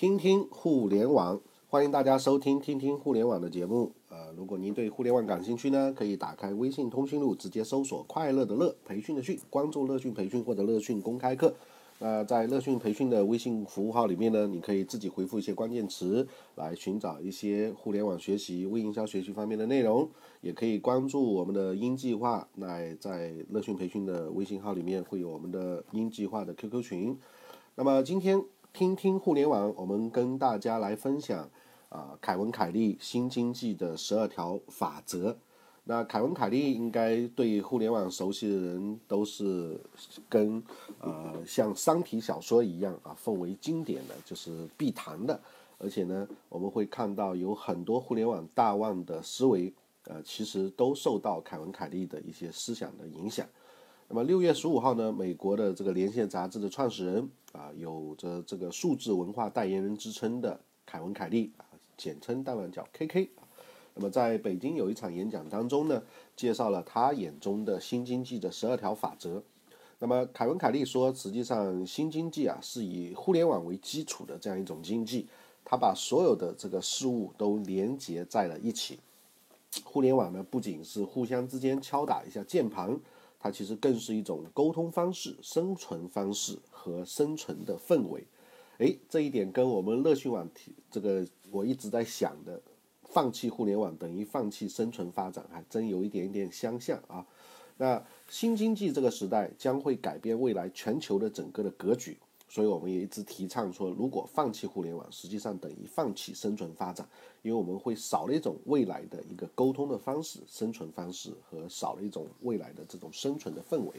听听互联网，欢迎大家收听听听互联网的节目。呃，如果您对互联网感兴趣呢，可以打开微信通讯录，直接搜索“快乐的乐培训的训”，关注乐讯培训或者乐讯公开课。那在乐讯培训的微信服务号里面呢，你可以自己回复一些关键词来寻找一些互联网学习、微营销学习方面的内容，也可以关注我们的音计划。那在乐讯培训的微信号里面会有我们的音计划的 QQ 群。那么今天听听互联网，我们跟大家来分享啊，凯文·凯利新经济的十二条法则。那凯文·凯利应该对互联网熟悉的人都是跟呃像商体小说一样啊，奉为经典的，就是必谈的。而且呢，我们会看到有很多互联网大腕的思维，呃，其实都受到凯文·凯利的一些思想的影响。那么六月十五号呢，美国的这个连线杂志的创始人啊，有着这个数字文化代言人之称的凯文·凯利啊，简称当然叫 KK。那么在北京有一场演讲当中呢，介绍了他眼中的新经济的十二条法则。那么凯文·凯利说，实际上新经济啊是以互联网为基础的这样一种经济，他把所有的这个事物都连接在了一起。互联网呢不仅是互相之间敲打一下键盘，它其实更是一种沟通方式、生存方式和生存的氛围。诶，这一点跟我们乐讯网提这个我一直在想的。放弃互联网等于放弃生存发展，还真有一点点相像啊。那新经济这个时代将会改变未来全球的整个的格局，所以我们也一直提倡说，如果放弃互联网，实际上等于放弃生存发展，因为我们会少了一种未来的一个沟通的方式、生存方式和少了一种未来的这种生存的氛围。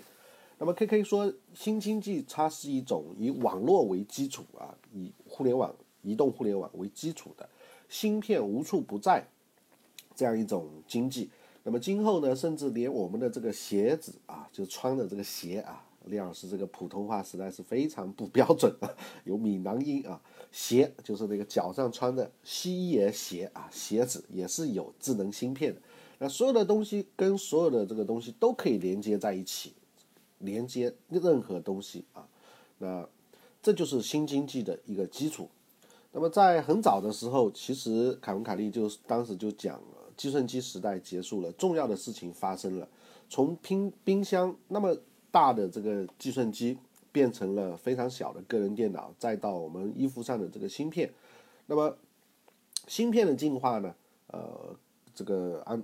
那么 K K 说，新经济它是一种以网络为基础啊，以互联网、移动互联网为基础的。芯片无处不在，这样一种经济。那么今后呢，甚至连我们的这个鞋子啊，就穿的这个鞋啊，李老师这个普通话实在是非常不标准啊，有闽南音啊。鞋就是那个脚上穿的西野鞋啊，鞋子也是有智能芯片的。那所有的东西跟所有的这个东西都可以连接在一起，连接任何东西啊。那这就是新经济的一个基础。那么在很早的时候，其实凯文·凯利就当时就讲了，计算机时代结束了，重要的事情发生了，从拼冰箱那么大的这个计算机变成了非常小的个人电脑，再到我们衣服上的这个芯片。那么芯片的进化呢？呃，这个按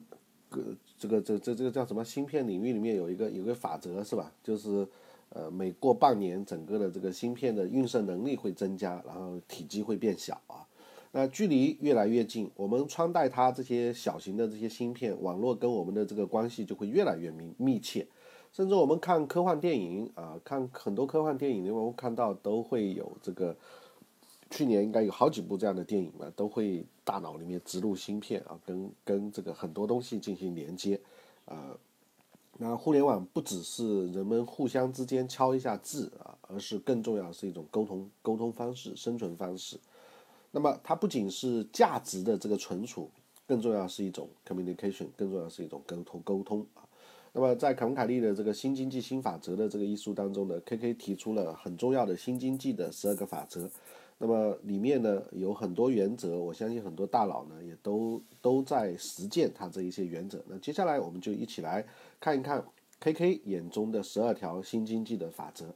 个这个这这这个叫什么？芯片领域里面有一个有个法则是吧？就是。呃，每过半年，整个的这个芯片的运算能力会增加，然后体积会变小啊。那距离越来越近，我们穿戴它这些小型的这些芯片，网络跟我们的这个关系就会越来越密密切。甚至我们看科幻电影啊，看很多科幻电影，我们看到都会有这个，去年应该有好几部这样的电影了，都会大脑里面植入芯片啊，跟跟这个很多东西进行连接，呃。那互联网不只是人们互相之间敲一下字啊，而是更重要是一种沟通沟通方式、生存方式。那么它不仅是价值的这个存储，更重要是一种 communication，更重要是一种沟通沟通啊。那么在凯文·凯利的这个新经济新法则的这个一书当中呢，KK 提出了很重要的新经济的十二个法则。那么里面呢有很多原则，我相信很多大佬呢也都都在实践他这一些原则。那接下来我们就一起来看一看 KK 眼中的十二条新经济的法则。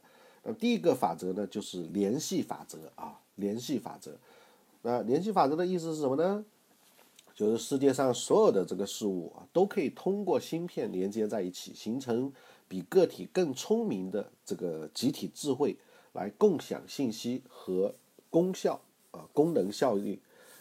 那第一个法则呢就是联系法则啊，联系法则。那联系法则的意思是什么呢？就是世界上所有的这个事物啊都可以通过芯片连接在一起，形成比个体更聪明的这个集体智慧，来共享信息和。功效啊，功能效率，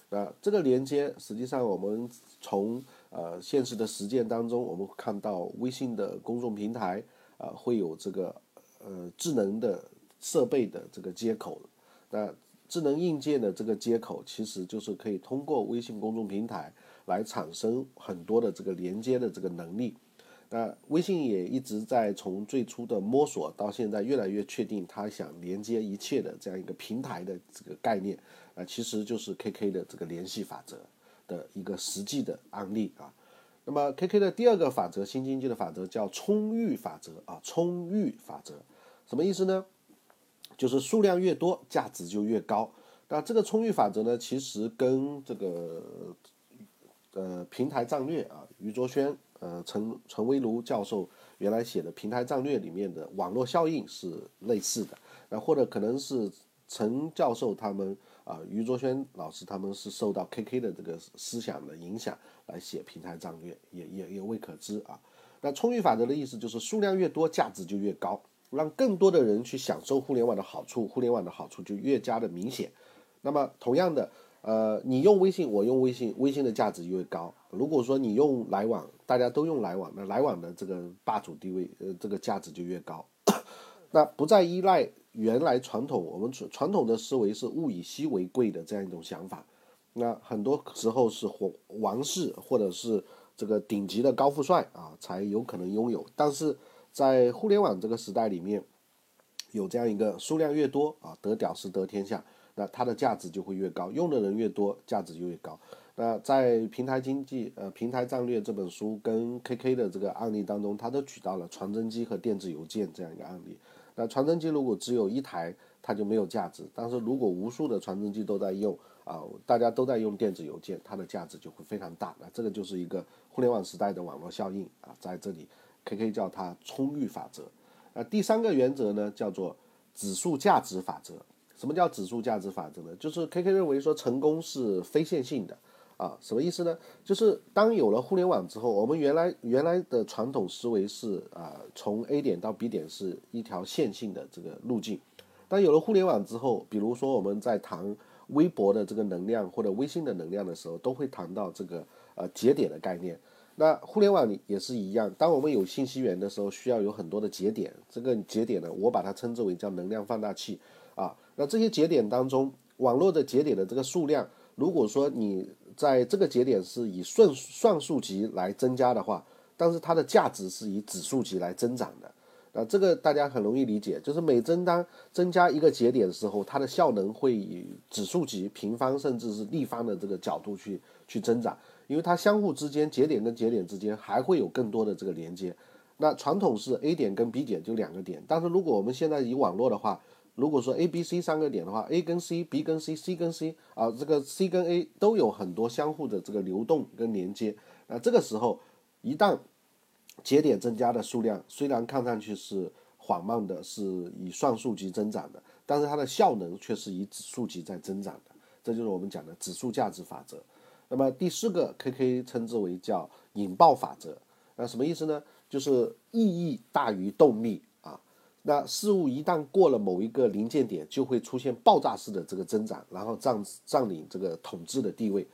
那这个连接，实际上我们从呃现实的实践当中，我们看到微信的公众平台啊会有这个呃智能的设备的这个接口，那智能硬件的这个接口，其实就是可以通过微信公众平台来产生很多的这个连接的这个能力。那微信也一直在从最初的摸索到现在越来越确定，它想连接一切的这样一个平台的这个概念，啊，其实就是 KK 的这个联系法则的一个实际的案例啊。那么 KK 的第二个法则，新经济的法则叫充裕法则啊，充裕法则什么意思呢？就是数量越多，价值就越高。那这个充裕法则呢，其实跟这个呃平台战略啊，余卓轩、呃陈陈威如教授原来写的平台战略里面的网络效应是类似的。那或者可能是陈教授他们啊，余卓轩老师他们是受到 KK 的这个思想的影响来写平台战略，也也也未可知啊。那充裕法则的意思就是数量越多，价值就越高，让更多的人去享受互联网的好处，互联网的好处就越加的明显。那么同样的，呃，你用微信，我用微信，微信的价值越高。如果说你用来往，大家都用来往，那来往的这个霸主地位，呃，这个价值就越高。那不再依赖原来传统，我们传统的思维是物以稀为贵的这样一种想法。那很多时候是皇王室或者是这个顶级的高富帅啊，才有可能拥有。但是在互联网这个时代里面，有这样一个数量越多啊，得屌丝得天下。那它的价值就会越高，用的人越多，价值就越高。那在平台经济呃平台战略这本书跟 KK 的这个案例当中，他都举到了传真机和电子邮件这样一个案例。那传真机如果只有一台，它就没有价值；但是如果无数的传真机都在用啊，大家都在用电子邮件，它的价值就会非常大。那这个就是一个互联网时代的网络效应啊，在这里 KK 叫它充裕法则。那第三个原则呢，叫做指数价值法则。什么叫指数价值法则呢？就是 K K 认为说成功是非线性的啊，什么意思呢？就是当有了互联网之后，我们原来原来的传统思维是啊，从 A 点到 B 点是一条线性的这个路径。当有了互联网之后，比如说我们在谈微博的这个能量或者微信的能量的时候，都会谈到这个呃节点的概念。那互联网里也是一样，当我们有信息源的时候，需要有很多的节点。这个节点呢，我把它称之为叫能量放大器啊。那这些节点当中，网络的节点的这个数量，如果说你在这个节点是以顺算数级来增加的话，但是它的价值是以指数级来增长的。那这个大家很容易理解，就是每增当增加一个节点的时候，它的效能会以指数级、平方甚至是立方的这个角度去去增长，因为它相互之间节点跟节点之间还会有更多的这个连接。那传统是 A 点跟 B 点就两个点，但是如果我们现在以网络的话，如果说 A、B、C 三个点的话，A 跟 C、B 跟 C、C 跟 C 啊，这个 C 跟 A 都有很多相互的这个流动跟连接。那这个时候，一旦节点增加的数量虽然看上去是缓慢的，是以算数级增长的，但是它的效能却是以指数级在增长的。这就是我们讲的指数价值法则。那么第四个，KK 称之为叫引爆法则。那什么意思呢？就是意义大于动力啊。那事物一旦过了某一个临界点，就会出现爆炸式的这个增长，然后占占领这个统治的地位。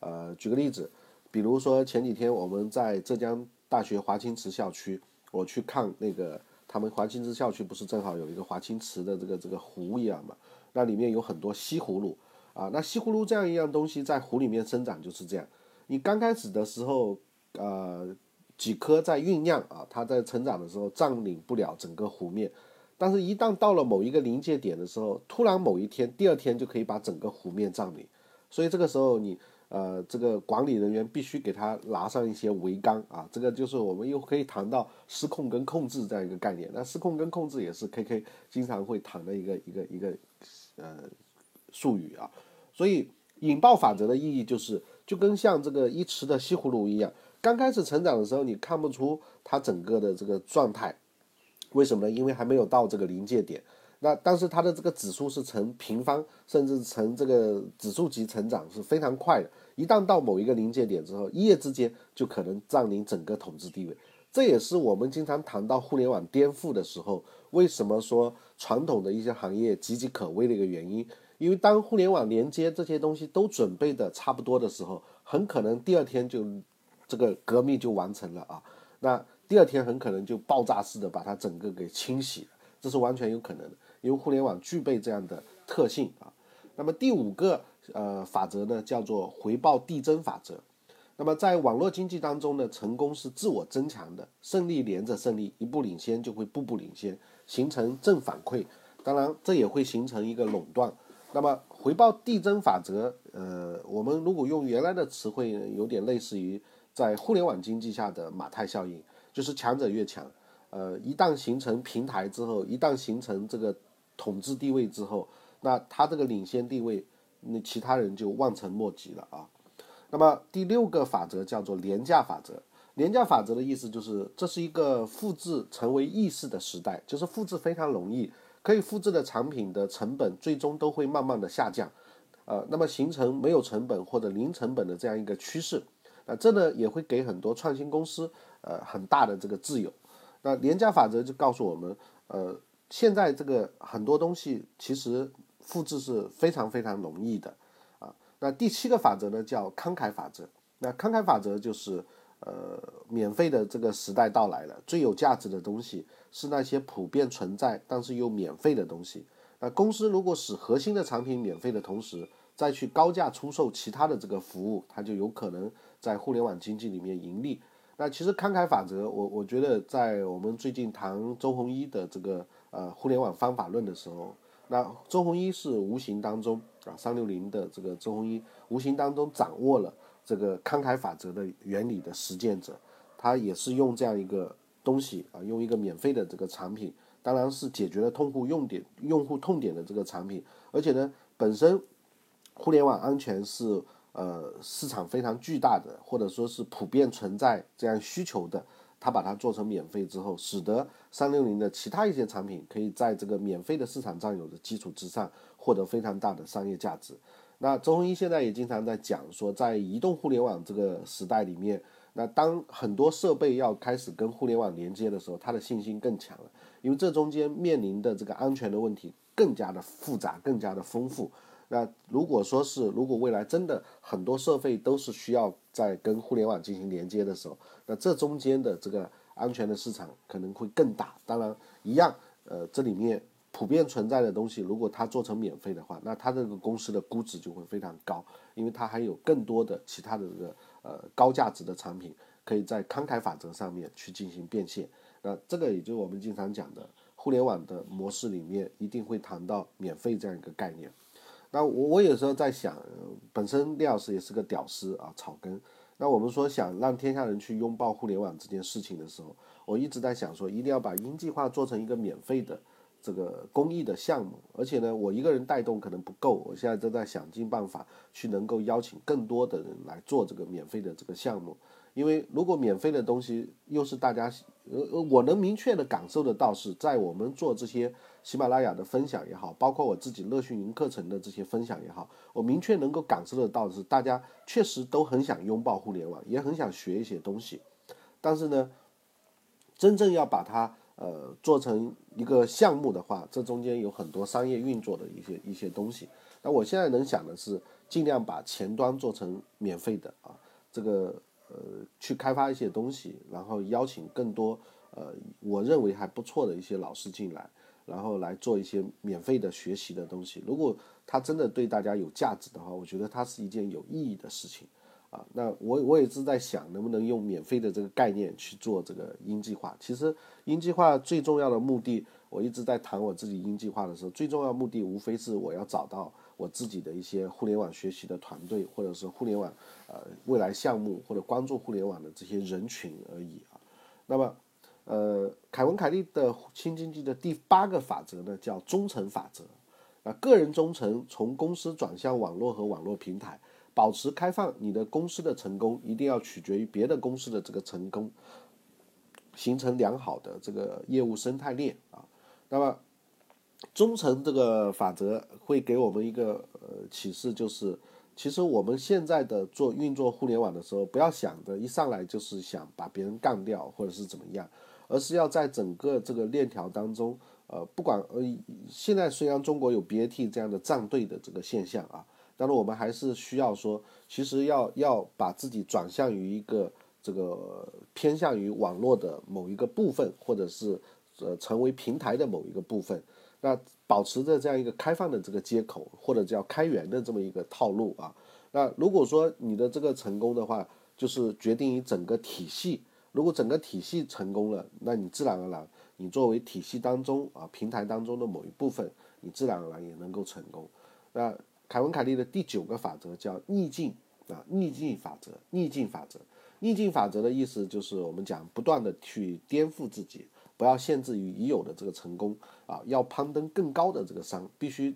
呃，举个例子，比如说前几天我们在浙江大学华清池校区，我去看那个他们华清池校区不是正好有一个华清池的这个这个湖一样嘛？那里面有很多西葫芦啊，那西葫芦这样一样东西在湖里面生长就是这样。你刚开始的时候，呃。几颗在酝酿啊，它在成长的时候占领不了整个湖面，但是，一旦到了某一个临界点的时候，突然某一天，第二天就可以把整个湖面占领。所以这个时候，你呃，这个管理人员必须给他拿上一些桅杆啊。这个就是我们又可以谈到失控跟控制这样一个概念。那失控跟控制也是 KK 经常会谈的一个一个一个呃术语啊。所以引爆法则的意义就是，就跟像这个一池的西葫芦一样。刚开始成长的时候，你看不出它整个的这个状态，为什么呢？因为还没有到这个临界点。那但是它的这个指数是呈平方，甚至呈这个指数级成长是非常快的。一旦到某一个临界点之后，一夜之间就可能占领整个统治地位。这也是我们经常谈到互联网颠覆的时候，为什么说传统的一些行业岌岌可危的一个原因。因为当互联网连接这些东西都准备的差不多的时候，很可能第二天就。这个革命就完成了啊，那第二天很可能就爆炸式的把它整个给清洗了，这是完全有可能的，因为互联网具备这样的特性啊。那么第五个呃法则呢，叫做回报递增法则。那么在网络经济当中呢，成功是自我增强的，胜利连着胜利，一步领先就会步步领先，形成正反馈。当然，这也会形成一个垄断。那么回报递增法则，呃，我们如果用原来的词汇，有点类似于。在互联网经济下的马太效应，就是强者越强。呃，一旦形成平台之后，一旦形成这个统治地位之后，那他这个领先地位那其他人就望尘莫及了啊。那么第六个法则叫做廉价法则。廉价法则的意思就是，这是一个复制成为意识的时代，就是复制非常容易，可以复制的产品的成本最终都会慢慢的下降，呃，那么形成没有成本或者零成本的这样一个趋势，那这呢也会给很多创新公司呃很大的这个自由。那廉价法则就告诉我们，呃，现在这个很多东西其实复制是非常非常容易的，啊，那第七个法则呢叫慷慨法则，那慷慨法则就是。呃，免费的这个时代到来了，最有价值的东西是那些普遍存在但是又免费的东西。那公司如果使核心的产品免费的同时，再去高价出售其他的这个服务，它就有可能在互联网经济里面盈利。那其实慷慨法则，我我觉得在我们最近谈周鸿祎的这个呃互联网方法论的时候，那周鸿祎是无形当中啊三六零的这个周鸿祎无形当中掌握了。这个慷慨法则的原理的实践者，他也是用这样一个东西啊，用一个免费的这个产品，当然是解决了痛户用点、用户痛点的这个产品，而且呢，本身互联网安全是呃市场非常巨大的，或者说是普遍存在这样需求的，他把它做成免费之后，使得三六零的其他一些产品可以在这个免费的市场占有的基础之上，获得非常大的商业价值。那周鸿祎现在也经常在讲说，在移动互联网这个时代里面，那当很多设备要开始跟互联网连接的时候，他的信心更强了，因为这中间面临的这个安全的问题更加的复杂，更加的丰富。那如果说是如果未来真的很多设备都是需要在跟互联网进行连接的时候，那这中间的这个安全的市场可能会更大。当然，一样，呃，这里面。普遍存在的东西，如果它做成免费的话，那它这个公司的估值就会非常高，因为它还有更多的其他的这个呃高价值的产品，可以在慷慨法则上面去进行变现。那这个也就是我们经常讲的互联网的模式里面一定会谈到免费这样一个概念。那我我有时候在想，本身廖老师也是个屌丝啊，草根。那我们说想让天下人去拥抱互联网这件事情的时候，我一直在想说，一定要把英计划做成一个免费的。这个公益的项目，而且呢，我一个人带动可能不够，我现在正在想尽办法去能够邀请更多的人来做这个免费的这个项目。因为如果免费的东西又是大家，呃呃，我能明确的感受得到是在我们做这些喜马拉雅的分享也好，包括我自己乐讯云课程的这些分享也好，我明确能够感受得到的是，大家确实都很想拥抱互联网，也很想学一些东西，但是呢，真正要把它。呃，做成一个项目的话，这中间有很多商业运作的一些一些东西。那我现在能想的是，尽量把前端做成免费的啊，这个呃，去开发一些东西，然后邀请更多呃，我认为还不错的一些老师进来，然后来做一些免费的学习的东西。如果它真的对大家有价值的话，我觉得它是一件有意义的事情。那我我也是在想，能不能用免费的这个概念去做这个英计划。其实英计划最重要的目的，我一直在谈我自己英计划的时候，最重要目的无非是我要找到我自己的一些互联网学习的团队，或者是互联网呃未来项目或者关注互联网的这些人群而已啊。那么，呃，凯文凯利的新经济的第八个法则呢，叫忠诚法则。啊，个人忠诚从公司转向网络和网络平台。保持开放，你的公司的成功一定要取决于别的公司的这个成功，形成良好的这个业务生态链啊。那么，忠诚这个法则会给我们一个呃启示，就是其实我们现在的做运作互联网的时候，不要想着一上来就是想把别人干掉或者是怎么样，而是要在整个这个链条当中，呃，不管呃，现在虽然中国有 BAT 这样的战队的这个现象啊。但是我们还是需要说，其实要要把自己转向于一个这个偏向于网络的某一个部分，或者是呃成为平台的某一个部分。那保持着这样一个开放的这个接口，或者叫开源的这么一个套路啊。那如果说你的这个成功的话，就是决定于整个体系。如果整个体系成功了，那你自然而然，你作为体系当中啊平台当中的某一部分，你自然而然也能够成功。那。凯文·凯利的第九个法则叫逆境啊，逆境法则，逆境法则，逆境法则的意思就是我们讲不断的去颠覆自己，不要限制于已有的这个成功啊，要攀登更高的这个山，必须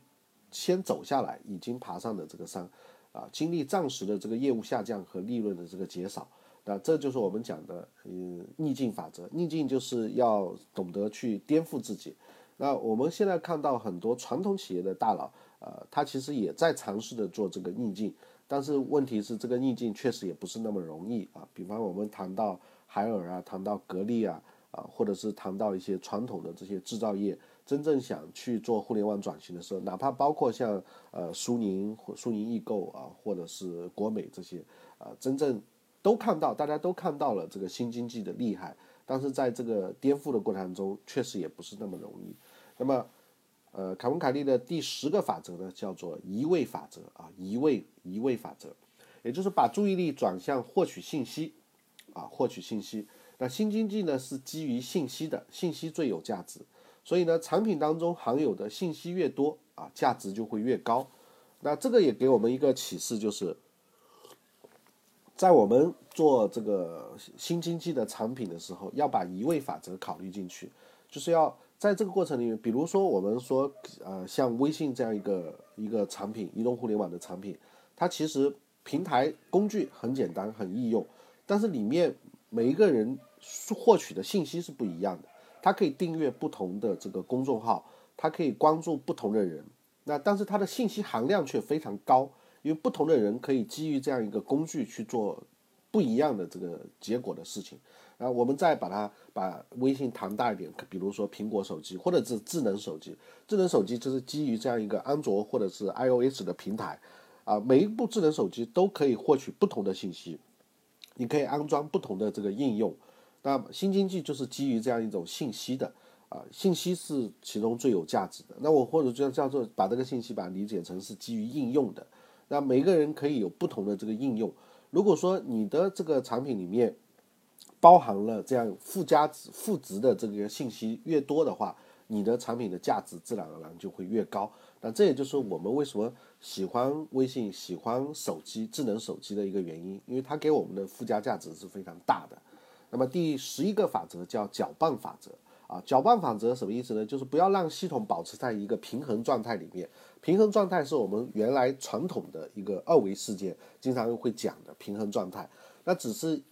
先走下来，已经爬上的这个山，啊，经历暂时的这个业务下降和利润的这个减少，那这就是我们讲的，嗯，逆境法则。逆境就是要懂得去颠覆自己。那我们现在看到很多传统企业的大佬，呃，他其实也在尝试的做这个逆境，但是问题是这个逆境确实也不是那么容易啊。比方我们谈到海尔啊，谈到格力啊，啊，或者是谈到一些传统的这些制造业。真正想去做互联网转型的时候，哪怕包括像呃苏宁或苏宁易购啊，或者是国美这些啊，真正都看到，大家都看到了这个新经济的厉害，但是在这个颠覆的过程中，确实也不是那么容易。那么，呃，凯文凯利的第十个法则呢，叫做移位法则啊，移位移位法则，也就是把注意力转向获取信息啊，获取信息。那新经济呢，是基于信息的，信息最有价值。所以呢，产品当中含有的信息越多啊，价值就会越高。那这个也给我们一个启示，就是在我们做这个新经济的产品的时候，要把移位法则考虑进去，就是要在这个过程里面，比如说我们说，呃，像微信这样一个一个产品，移动互联网的产品，它其实平台工具很简单，很易用，但是里面每一个人获取的信息是不一样的。它可以订阅不同的这个公众号，它可以关注不同的人，那但是它的信息含量却非常高，因为不同的人可以基于这样一个工具去做不一样的这个结果的事情。然后我们再把它把微信谈大一点，比如说苹果手机或者是智能手机，智能手机就是基于这样一个安卓或者是 iOS 的平台，啊，每一部智能手机都可以获取不同的信息，你可以安装不同的这个应用。那新经济就是基于这样一种信息的，啊，信息是其中最有价值的。那我或者就叫做把这个信息把它理解成是基于应用的。那每个人可以有不同的这个应用。如果说你的这个产品里面包含了这样附加值、负值的这个信息越多的话，你的产品的价值自然而然就会越高。那这也就是我们为什么喜欢微信、喜欢手机、智能手机的一个原因，因为它给我们的附加价值是非常大的。那么第十一个法则叫搅拌法则啊，搅拌法则什么意思呢？就是不要让系统保持在一个平衡状态里面。平衡状态是我们原来传统的一个二维世界经常会讲的平衡状态。那只是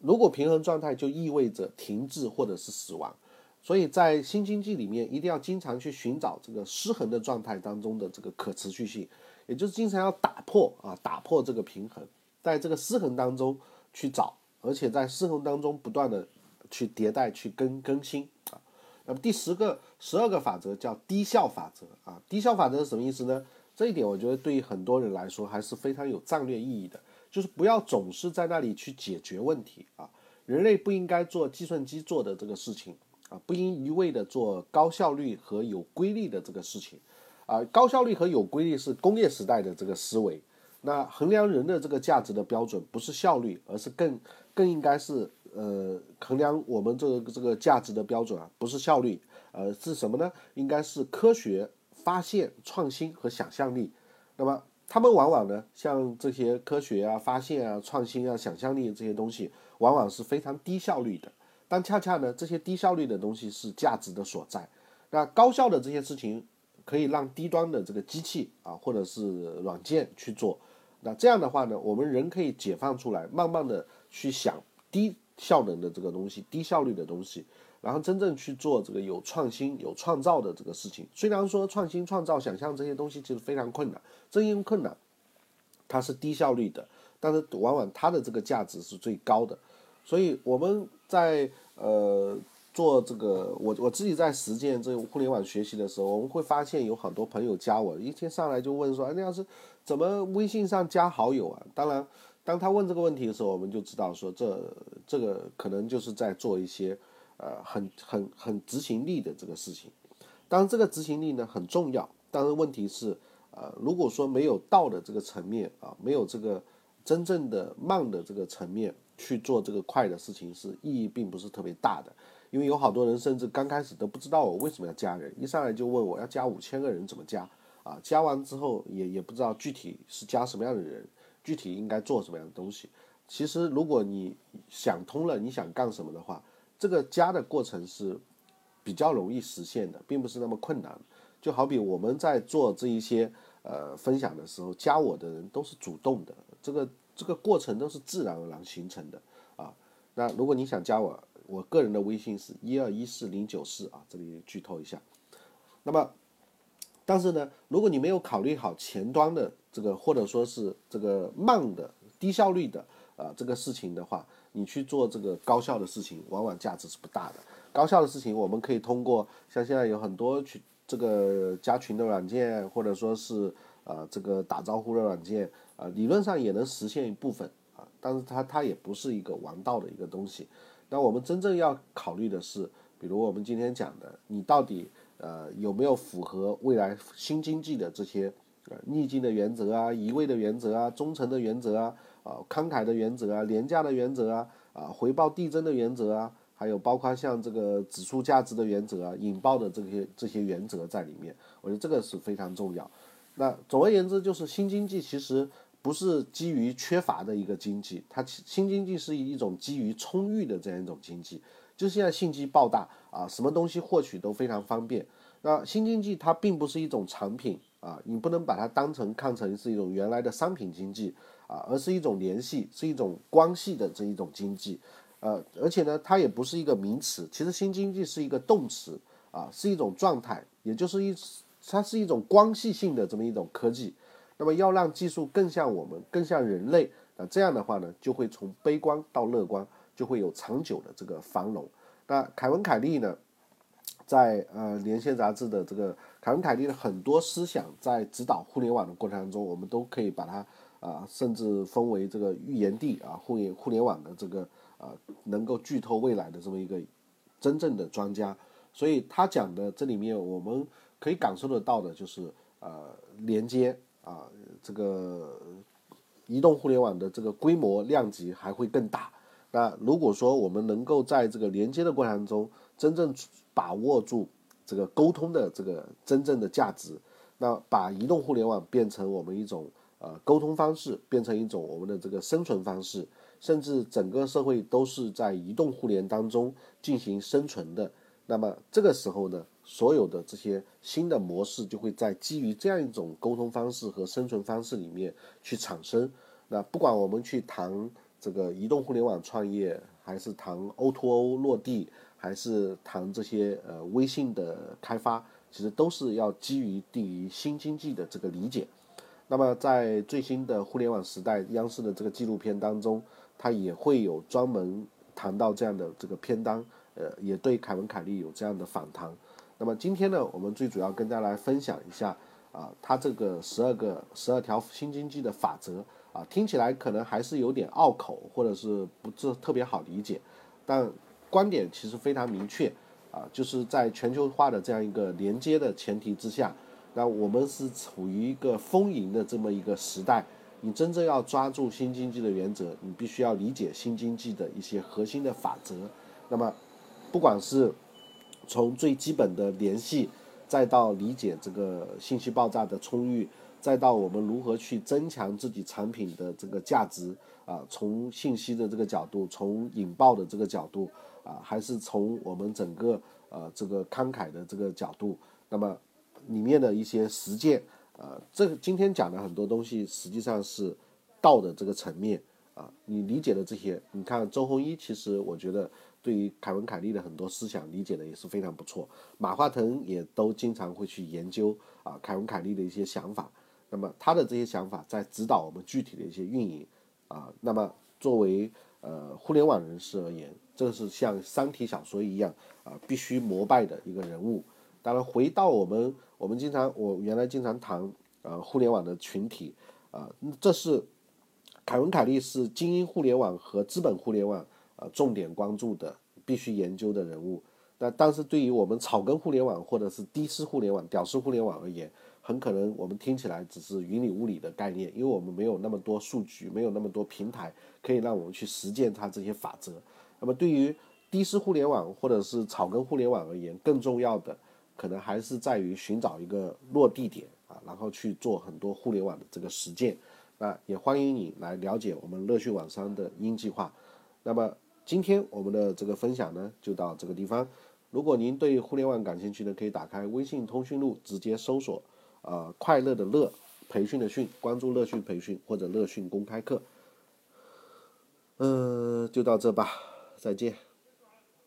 如果平衡状态就意味着停滞或者是死亡，所以在新经济里面一定要经常去寻找这个失衡的状态当中的这个可持续性，也就是经常要打破啊，打破这个平衡，在这个失衡当中去找。而且在失衡当中不断的去迭代、去更更新啊。那么第十个、十二个法则叫低效法则啊。低效法则是什么意思呢？这一点我觉得对于很多人来说还是非常有战略意义的，就是不要总是在那里去解决问题啊。人类不应该做计算机做的这个事情啊，不应一味的做高效率和有规律的这个事情啊。高效率和有规律是工业时代的这个思维。那衡量人的这个价值的标准不是效率，而是更更应该是呃衡量我们这个这个价值的标准啊，不是效率，呃是什么呢？应该是科学发现、创新和想象力。那么他们往往呢，像这些科学啊、发现啊、创新啊、想象力这些东西，往往是非常低效率的。但恰恰呢，这些低效率的东西是价值的所在。那高效的这些事情，可以让低端的这个机器啊，或者是软件去做。那这样的话呢，我们人可以解放出来，慢慢的去想低效能的这个东西，低效率的东西，然后真正去做这个有创新、有创造的这个事情。虽然说创新、创造、想象这些东西其实非常困难，正因为困难，它是低效率的，但是往往它的这个价值是最高的。所以我们在呃。做这个，我我自己在实践这个互联网学习的时候，我们会发现有很多朋友加我，一天上来就问说：“哎，那要是怎么微信上加好友啊？”当然，当他问这个问题的时候，我们就知道说这这个可能就是在做一些呃很很很执行力的这个事情。当然，这个执行力呢很重要，但是问题是，呃，如果说没有道的这个层面啊，没有这个真正的慢的这个层面去做这个快的事情，是意义并不是特别大的。因为有好多人甚至刚开始都不知道我为什么要加人，一上来就问我要加五千个人怎么加啊？加完之后也也不知道具体是加什么样的人，具体应该做什么样的东西。其实如果你想通了，你想干什么的话，这个加的过程是比较容易实现的，并不是那么困难。就好比我们在做这一些呃分享的时候，加我的人都是主动的，这个这个过程都是自然而然形成的啊。那如果你想加我，我个人的微信是一二一四零九四啊，这里剧透一下。那么，但是呢，如果你没有考虑好前端的这个或者说是这个慢的低效率的啊这个事情的话，你去做这个高效的事情，往往价值是不大的。高效的事情，我们可以通过像现在有很多群这个加群的软件，或者说是呃这个打招呼的软件啊，理论上也能实现一部分啊，但是它它也不是一个王道的一个东西。那我们真正要考虑的是，比如我们今天讲的，你到底呃有没有符合未来新经济的这些呃逆境的原则啊、一味的原则啊、忠诚的原则啊、啊慷慨的原则啊、廉价的原则啊、啊回报递增的原则啊。还有包括像这个指数价值的原则啊，引爆的这些这些原则在里面，我觉得这个是非常重要。那总而言之，就是新经济其实不是基于缺乏的一个经济，它新经济是一种基于充裕的这样一种经济。就现在信息爆炸啊，什么东西获取都非常方便。那新经济它并不是一种产品啊，你不能把它当成看成是一种原来的商品经济啊，而是一种联系，是一种关系的这一种经济。呃，而且呢，它也不是一个名词，其实新经济是一个动词啊，是一种状态，也就是一，它是一种关系性的这么一种科技。那么要让技术更像我们，更像人类，那这样的话呢，就会从悲观到乐观，就会有长久的这个繁荣。那凯文凯利呢，在呃连线杂志的这个凯文凯利的很多思想，在指导互联网的过程当中，我们都可以把它啊，甚至封为这个预言帝啊，互联互联网的这个。啊，能够剧透未来的这么一个真正的专家，所以他讲的这里面我们可以感受得到的就是呃连接啊，这个移动互联网的这个规模量级还会更大。那如果说我们能够在这个连接的过程中真正把握住这个沟通的这个真正的价值，那把移动互联网变成我们一种呃沟通方式，变成一种我们的这个生存方式。甚至整个社会都是在移动互联当中进行生存的，那么这个时候呢，所有的这些新的模式就会在基于这样一种沟通方式和生存方式里面去产生。那不管我们去谈这个移动互联网创业，还是谈 O2O 落地，还是谈这些呃微信的开发，其实都是要基于对于新经济的这个理解。那么在最新的互联网时代央视的这个纪录片当中。它也会有专门谈到这样的这个片单，呃，也对凯文凯利有这样的访谈。那么今天呢，我们最主要跟大家来分享一下啊，他这个十二个十二条新经济的法则啊，听起来可能还是有点拗口，或者是不是特别好理解，但观点其实非常明确啊，就是在全球化的这样一个连接的前提之下，那我们是处于一个丰盈的这么一个时代。你真正要抓住新经济的原则，你必须要理解新经济的一些核心的法则。那么，不管是从最基本的联系，再到理解这个信息爆炸的充裕，再到我们如何去增强自己产品的这个价值啊，从信息的这个角度，从引爆的这个角度啊，还是从我们整个呃这个慷慨的这个角度，那么里面的一些实践。呃，这个今天讲的很多东西，实际上是道的这个层面啊。你理解的这些，你看周鸿祎，其实我觉得对于凯文凯利的很多思想理解的也是非常不错。马化腾也都经常会去研究啊凯文凯利的一些想法。那么他的这些想法在指导我们具体的一些运营啊。那么作为呃互联网人士而言，这是像三体小说一样啊，必须膜拜的一个人物。当然，回到我们，我们经常，我原来经常谈，呃，互联网的群体，啊，这是凯文·凯利是精英互联网和资本互联网，呃，重点关注的，必须研究的人物。那但是对于我们草根互联网或者是低丝互联网、屌丝互联网而言，很可能我们听起来只是云里雾里的概念，因为我们没有那么多数据，没有那么多平台可以让我们去实践它这些法则。那么对于低丝互联网或者是草根互联网而言，更重要的。可能还是在于寻找一个落地点啊，然后去做很多互联网的这个实践。那也欢迎你来了解我们乐讯网商的鹰计划。那么今天我们的这个分享呢，就到这个地方。如果您对互联网感兴趣呢，可以打开微信通讯录，直接搜索“呃快乐的乐培训的训”，关注乐讯培训或者乐讯公开课。嗯，就到这吧，再见。